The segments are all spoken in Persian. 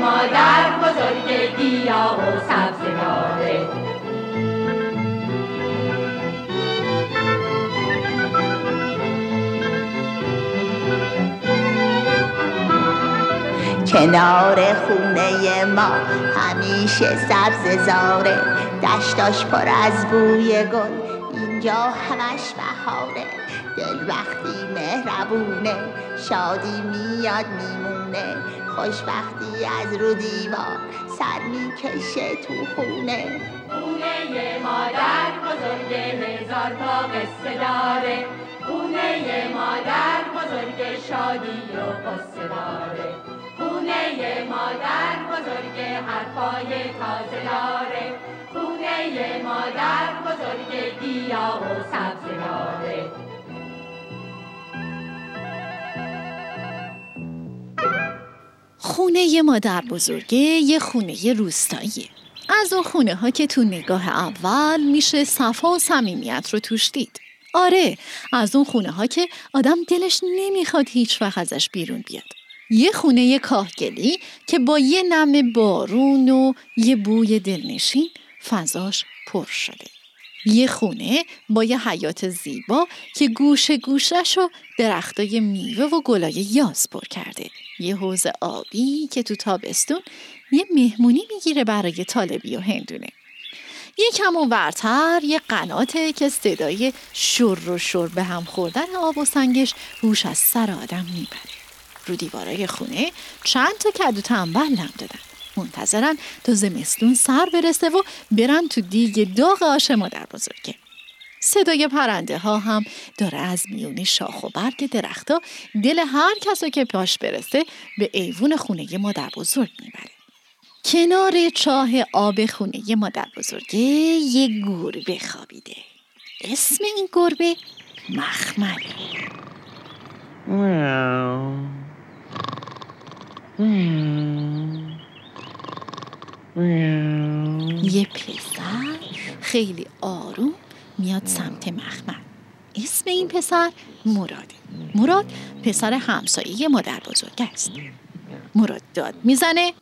مادر بزرگ گیا و سبز داره کنار خونه ما همیشه سبز زاره. دشتاش پر از بوی گل اینجا همش بهاره. دل وقتی مهربونه شادی میاد میمونه. خوشبختی از رو دیوار سر می‌کشه تو خونه. خونه مادر بزرگ هزار تا قصه داره. خونه مادر بزرگ شادی و قصه داره. خونه مادر بزرگ حرفای تازه داره. خونه مادر بزرگ گیا و سبز داره. خونه مادر بزرگه یه خونه روستاییه از اون خونه ها که تو نگاه اول میشه صفا و صمیمیت رو توش دید آره از اون خونه ها که آدم دلش نمی‌خواد هیچ وقت ازش بیرون بیاد یه خونه کاهگلی که با یه نم بارون و یه بوی دلنشین فضاش پر شده. یه خونه با یه حیات زیبا که گوشه گوشش و درختای میوه و گلای یاز پر کرده. یه حوز آبی که تو تابستون یه مهمونی می‌گیره برای طالبی و هندونه. یه کم ورتر یه قناته که صدای شر و شر به هم خوردن آب و سنگش هوش از سر آدم می‌بره. رو دیوارای خونه چند تا کدو تنبل نم دادن منتظرن تا زمستون سر برسه و برن تو دیگ داغ آش مادر بزرگه صدای پرنده ها هم داره از میون شاخ و برگ درختها دل هر کسا که پاش برسه به ایوون خونه مادر بزرگ می‌بره. کنار چاه آب خونه مادر بزرگه یه گربه خوابیده. اسم این گربه مخمله یه پسر خیلی آروم میاد سمت مخمل. اسم این پسر مراده مراد پسر همسایه مادر بزرگ است. مراد داد می‌زنه.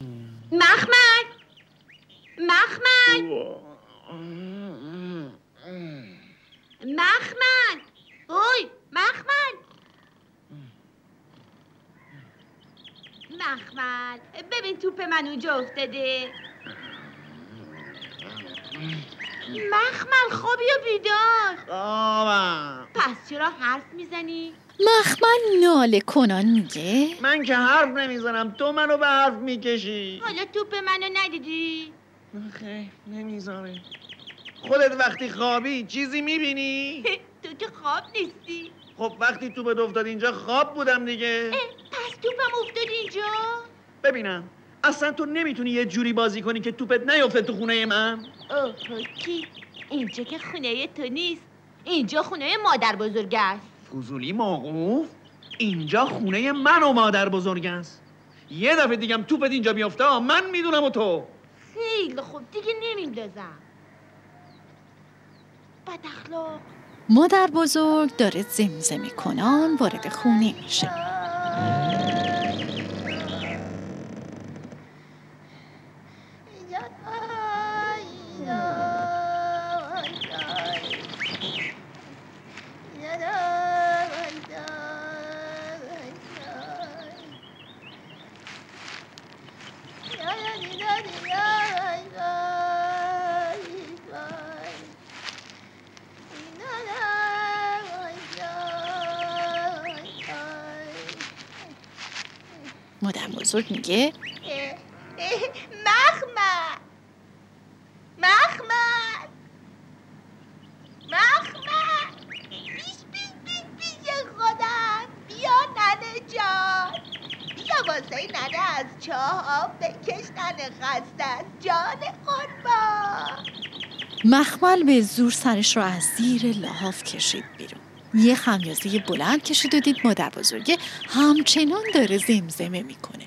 مخمل! مخمل! مخمل! اوی مخمل! مخمل ببین توپ من اونجا افتاده. مخمل خوابی و بیدار؟ خوابم. پس چرا حرف می‌زنی؟ مخمل ناله کنان میگه. من که حرف نمی‌زنم تو منو به حرف می‌کشی. حالا توپ منو ندیدی؟ خیلی نمی‌ذاره. خودت وقتی خوابی چیزی می‌بینی؟ تو که خواب نیستی. خب وقتی توپت افتاد اینجا خواب بودم دیگه. پس توپم افتاد اینجا؟ ببینم. اصلا تو نمی‌تونی یه جوری بازی کنی که توپت نیفته تو خونه من؟ اوه کی؟ اینجا که خونه تو نیست. اینجا خونه مادر بزرگ است. فضولی موقوف؟ اینجا خونه من و مادر بزرگ است. یه دفعه دیگم توپت اینجا بیفته من می‌دونم و تو. خیلی خوب دیگه نمیندازم. بد اخلاق مادر بزرگ داره زمزمه کنان وارد خونه میشه. مادر بزرگ میگه؟ مخمل. مخمل. مخمل. بیش بیش بیش بیش خودم. بیا ننه جان. بیا واسه ننه از چاه آب بکش ننه خسته از جان قربان مخمل به زور سرش رو از زیر لحاف کشید بیرون. یه خمیازه بلند کشید و دید مادر بزرگه همچنان داره زمزمه می‌کنه.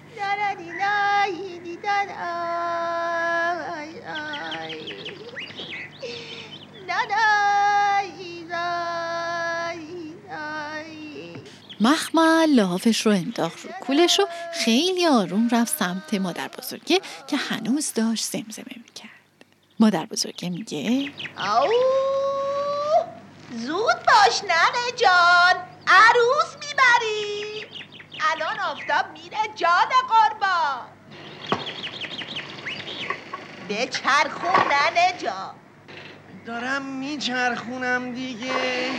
مخمل لحافش رو انداخت رو کولش و خیلی آروم رفت سمت مادر بزرگه که هنوز داشت زمزمه می‌کرد. مادر بزرگه میگه آو زود باش ننه جان. عروس می‌بری. الان آفتاب میره جان قربان. به چرخون ننه جان. دارم میچرخونم دیگه.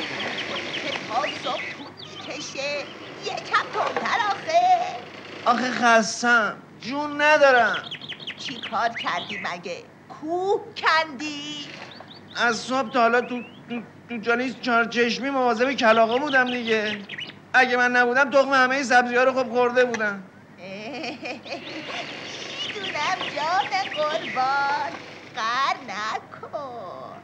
که تا صبح طول می‌کشه. یکم تندتر آخه. آخه خستم. جون ندارم. چی کار کردی مگه؟ کوه کندی. از صبح تا حالا تو تو, تو جانیز چهارچشمی مواظب کلاقا بودم دیگه. اگه من نبودم تخم همه سبزی ها رو خب خورده بودم. می‌دونم جان قربان قر نکن.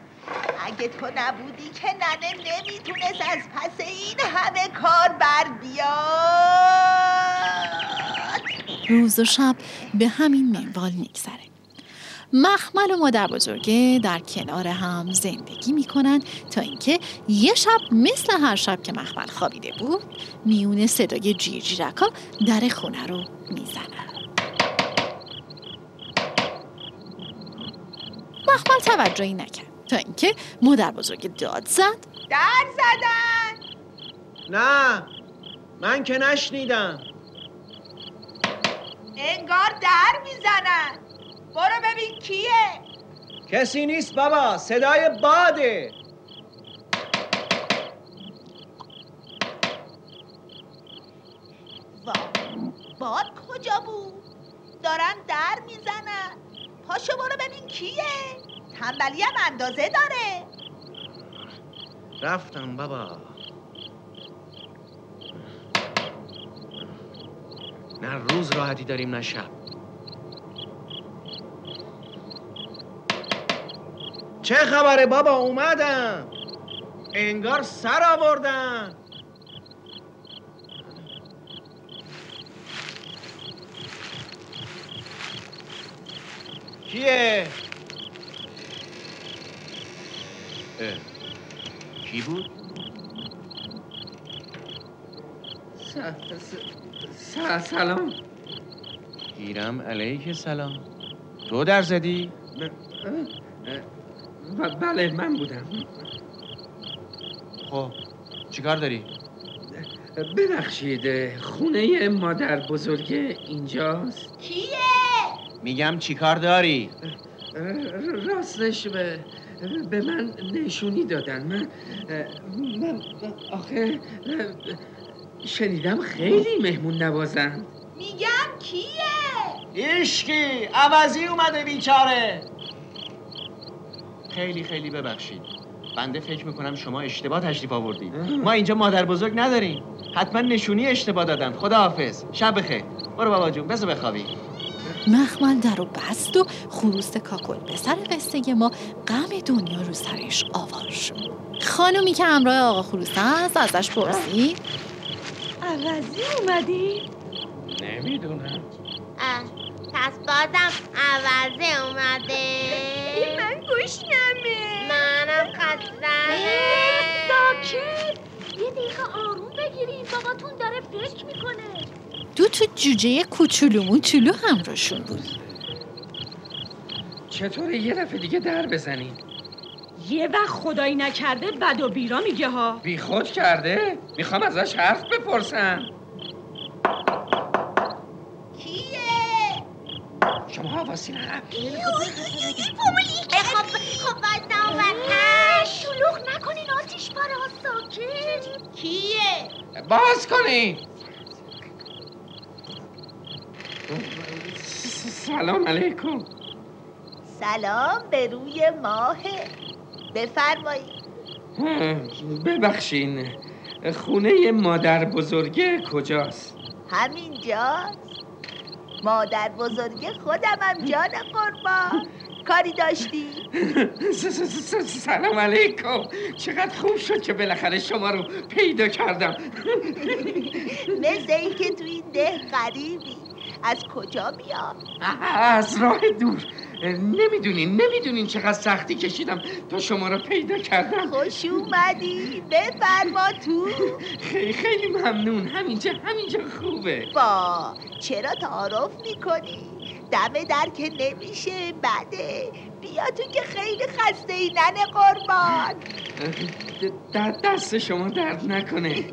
اگه تو نبودی که ننه نمی‌تونست از پس این همه کار بر بیاد. روز و شب به همین منوال میگذره مخمل و مادر بزرگه در کنار هم زندگی می‌کنن تا اینکه یه شب مثل هر شب که مخمل خوابیده بود میونه صدای جیرجیرکا در خونه رو می‌زنن. مخمل توجهی نکرد تا اینکه مادر بزرگ داد زد. در زدن! نه من که نشنیدم. انگار در می‌زنن. برو ببین کیه. کسی نیست بابا صدای باده. وا باد کجا بود؟ دارن در می‌زنن. پاشو برو ببین کیه. تنبلی هم اندازه داره. رفتم بابا. نه روز راحتی داریم نه شب. چه خبره بابا اومدم انگار سر آوردن کیه؟ اه. کی بود؟ سلام گیرم علیک سلام تو در زدی؟ ب- بله من بودم. خب چیکار داری؟ ببخشید خونه مادر بزرگ اینجاست؟ کیه؟ میگم چیکار داری؟ راستش به به من نشونی دادن. من من آخه شنیدم خیلی مهمون نوازن. میگم کیه؟ ایشکی عوضی اومده بیچاره. خیلی خیلی ببخشید. بنده فکر می‌کنم شما اشتباه تشریف آوردید ما اینجا مادر بزرگ نداریم. حتما نشونی اشتباه دادن. خدا حافظ شب بخیر. برو بابا جون بذار بخوابی. مخمل در رو بست و خروست کاکل به سر قصه ما غم دنیا رو سرش آوار شد. خانومی که همراه آقا خروس است ازش پرسید عوضی اومدی؟ نمی‌دونم. پس بازم عوضه اومده. من گشنمه منم خستم. ساکت. یه دقیقه آروم بگیریم باباتون داره فکر می‌کنه. دو تا جوجه کوچولو موچولو همراهشون بود. چطوره یه دفعه دیگه در بزنین یه وقت خدایی نکرده بد و بیرا میگه ها. بی خود کرده؟ می‌خوام ازش حرف بپرسم کیه شما حواسی نه خب خب بازم اومد شلوغ نکنین آتیش پاره ها ساکت کیه؟ باز کنین. سلام علیکم. سلام به روی ماه. بفرمایید. ببخشین. خونه مادر بزرگه کجاست؟ همینجاست. مادر بزرگ خودمم جان قربان. کاری داشتی؟ سلام علیکم. چقدر خوب شد که بالاخره شما رو پیدا کردم. مثل اینکه تو این ده غریبی از کجا بیاد؟ از راه دور. نمی‌دونین نمی‌دونین چقدر سختی کشیدم تا شما رو پیدا کردم. خوش اومدی. بفرما تو. خیلی خیلی ممنون. همینجا همینجا خوبه. با چرا تعارف می‌کنی؟ دم در که نمیشه. بده. بیا تو که خیلی خسته ای ننه قربان. دست شما درد نکنه.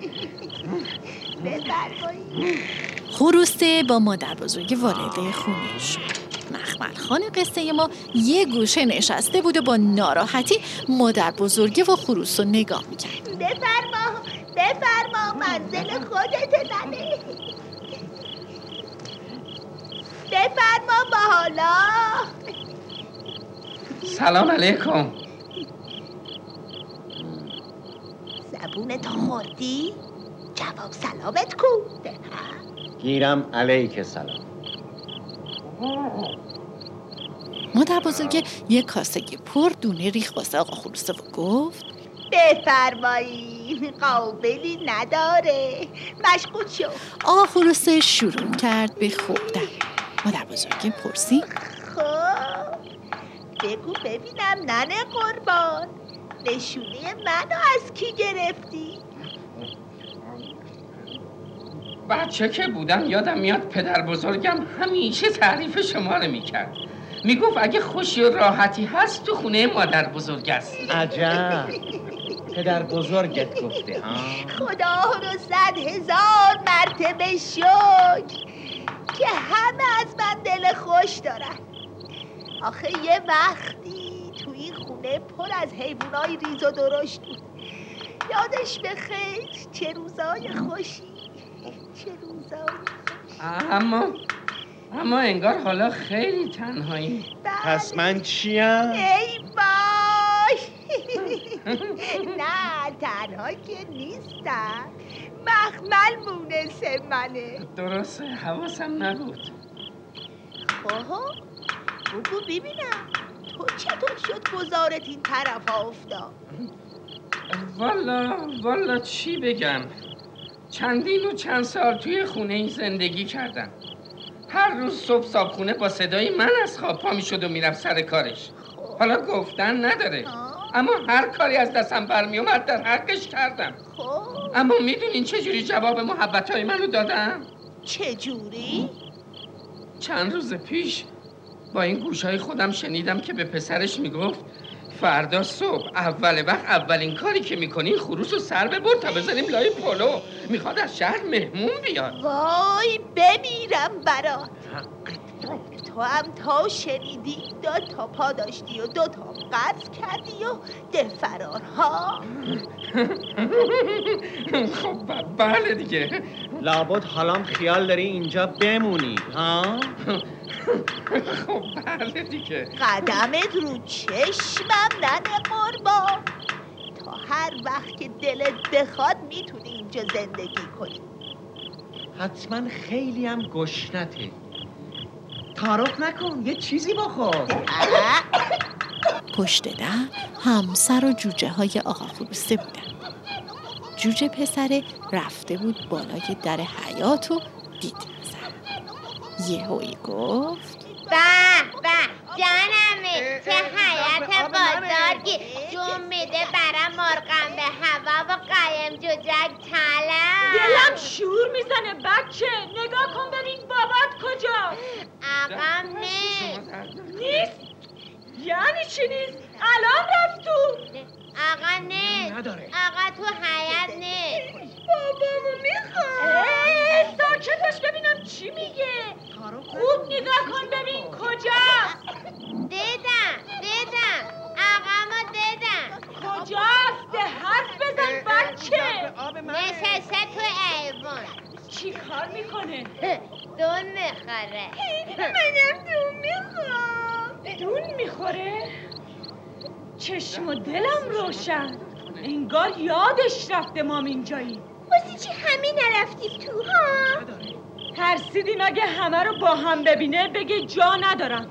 بفرمایید خروسته با مادر بزرگ وارد خونه شد مخمل خان قصه ما یه گوشه نشسته بود و با ناراحتی مادر بزرگه و خروس رو نگاه می‌کرد. بفرما بفرما منزل خودت ننه بفرما با حالا. سلام علیکم. زبونت خوردی؟ جواب سلامت کو. گیرم علیک سلام. مادر بزرگه یه کاسه پر دونه ریخ واسه آقا خروسه و گفت بفرمایید قابلی نداره. مشغول شو. آقا خروسه شروع کرد به خوردن. مادر بزرگه پرسید خب بگو ببینم ننه قربان. نشونه منو از کی گرفتی؟ بچه که بودم یادم میاد پدر بزرگم همیشه تعریف شما رو می‌کرد. می‌گفت اگه خوشی و راحتی هست تو خونه مادر بزرگ است. عجب. پدر بزرگت گفته ها؟ خدا رو صد هزار مرتبه شکر که همه از من دل خوش دارن. آخه یه وقتی تو این خونه پر از حیوانای ریز و درشت بود. یادش بخیر چه روزای خوشی. چه اما اما انگار حالا خیلی تنهایی. پس من چیم؟ ای باش! نه تنها که نیستم. مخمل مونس منه. درسته حواسم نبود. خب بگو ببینم. تو چطور شد گذارت این طرف ها افتاد؟ والا والا چی بگم؟ چندین و چند سال توی خونه این زندگی کردم هر روز صبح صابخونه با صدای من از خواب پا می شد و می‌رفت سر کارش حالا گفتن نداره اما هر کاری از دستم برمی اومد در حقش کردم اما می‌دونین چجوری جواب محبت های منو دادم؟ چجوری؟ چند روز پیش با این گوشهای خودم شنیدم که به پسرش می‌گفت فردا صبح. اول وقت اولین کاری که می‌کنی خروس رو سر ببر تا بزنیم لای پلو می‌خواد از شهر مهمون بیاد. وای بمیرم برات. تو هم تا شنیدی دو تا پا داشتی و دو تا قطع کردی و ده فرارها. خب بله دیگه. لابد حالام خیال داری اینجا بمونی ها؟ خب بله دیگه. قدمت رو چشمم ننه قربان تا هر وقت که دلت بخواد می‌تونی اینجا زندگی کنی. حتما خیلی هم گشنته. تعارف نکن یه چیزی بخور. پشت در همسر و جوجه های آقا خروسه بودن. جوجه پسره رفته بود بالای در حیات و دید نزد یهویی گفت به به جانمه چه حیات بزرگی. جون میده برم مرغم به هوا و قایم جوجک تلم دلم شور می‌زنه بچه. نگاه کن ببین بابات کجا آقام شما نیست؟ یعنی چی نیست؟ الان رفت تو آقا نیست نداره. آقا تو حیات نیست بابامو می‌خوام ساکت باش ببینم چی میگه. خوب نگاه کن ببین کجاست دیدم دیدم. کجاست ده حرف بزن بچه. نشسته تو ایوون. چی کار می‌کنه؟ دون می‌خوره. منم دون می‌خوام. دون می‌خوره؟ چشم و دلم روشن. انگار یادش رفته مام اینجایی. واسه چی همین نرفتیم تو ها؟ ترسیدی مگه همه رو با هم ببینه بگه جا ندارم.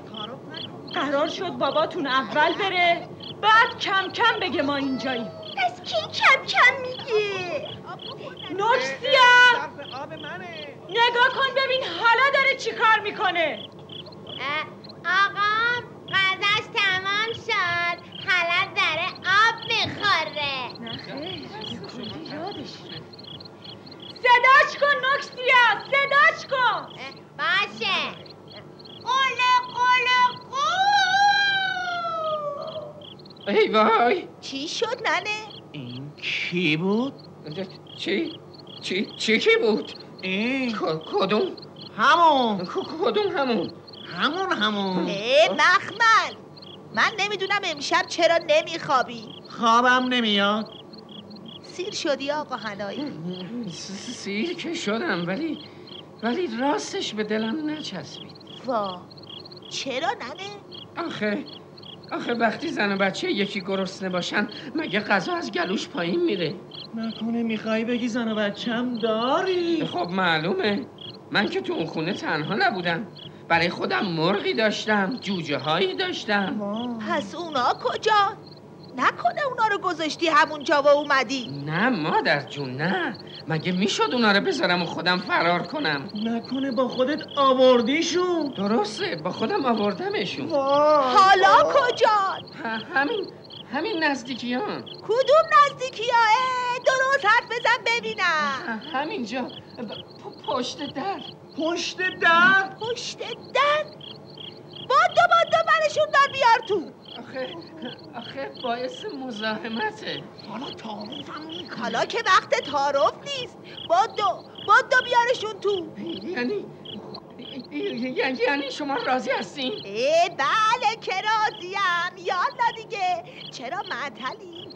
قرار شد باباتون اول بره. بعد کم کم بگه ما اینجاییم. از کی کم کم میگه نکسیا نگاه کن ببین حالا داره چی کار می‌کنه. اه، آقام غذاش تمام شد. حالا داره آب می‌خوره. صداش کن نکسیا صداش کن. باشه. قله قله ای وای چی شد ننه؟ این کی بود؟ چی؟ چی؟ چی کی بود؟ این کدوم؟ همون کدوم همون؟ همون همون اه مخمل من نمی‌دونم امشب چرا نمیخوابی خوابم نمیاد سیر شدی آقا هنایی سیر که شدم ولی ولی راستش به دلم نچسبید وا چرا ننه؟ آخه آخه وقتی زن و بچه یکی گرسنه باشن مگه غذا از گلوش پایین میره؟ نکنه می‌خوای بگی زن و بچم داری؟ خب معلومه. من که تو اون خونه تنها نبودم. برای خودم مرغی داشتم جوجه هایی داشتم پس اونا کجا؟ نکنه اونا رو گذاشتی همونجا و اومدی. نه مادر جون نه. مگه می‌شد اونا رو بذارم و خودم فرار کنم؟ نکنه با خودت آوردیشون. درسته با خودم آوردمشون. حالا کجا؟ همین همین نزدیکیان. کدوم نزدیکی اه درست حرف بزن ببینم. همینجا. پشت در. پشت در؟ پشت در؟ بادو بادو برشون دار بیار تو. آخه آخه باعث مزاحمته. حالا تعارفم می‌کنه حالا که وقت تعارف نیست. بادو بادو بیارشون تو. یعنی یعنی یعنی شما راضی هستین؟ اه بله که راضیم. یالا دیگه. چرا معطلی؟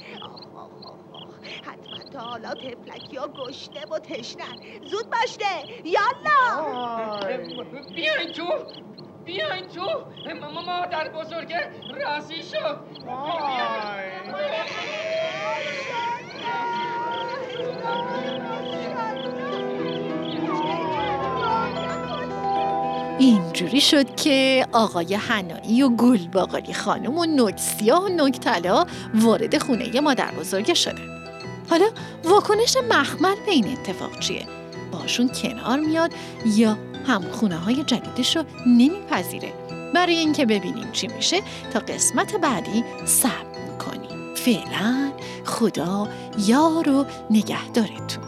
حتما تا حالا تفلکی ها گشته و تشنن زود باشته یالا بیاین تو. بیاین تو م- م- مادر بزرگه راضی شد. اینجوری شد که آقای حنایی و گلباقالی خانم و نکسیا و نکتلا وارد خونه مادر بزرگ شده حالا واکنش مخمل به این اتفاق چیه؟ باشون کنار میاد یا هم خونه های جدیدش رو نمیپذیره. برای اینکه ببینیم چی میشه تا قسمت بعدی صبر می‌کنیم. فعلا خدا یار و نگهدارتون.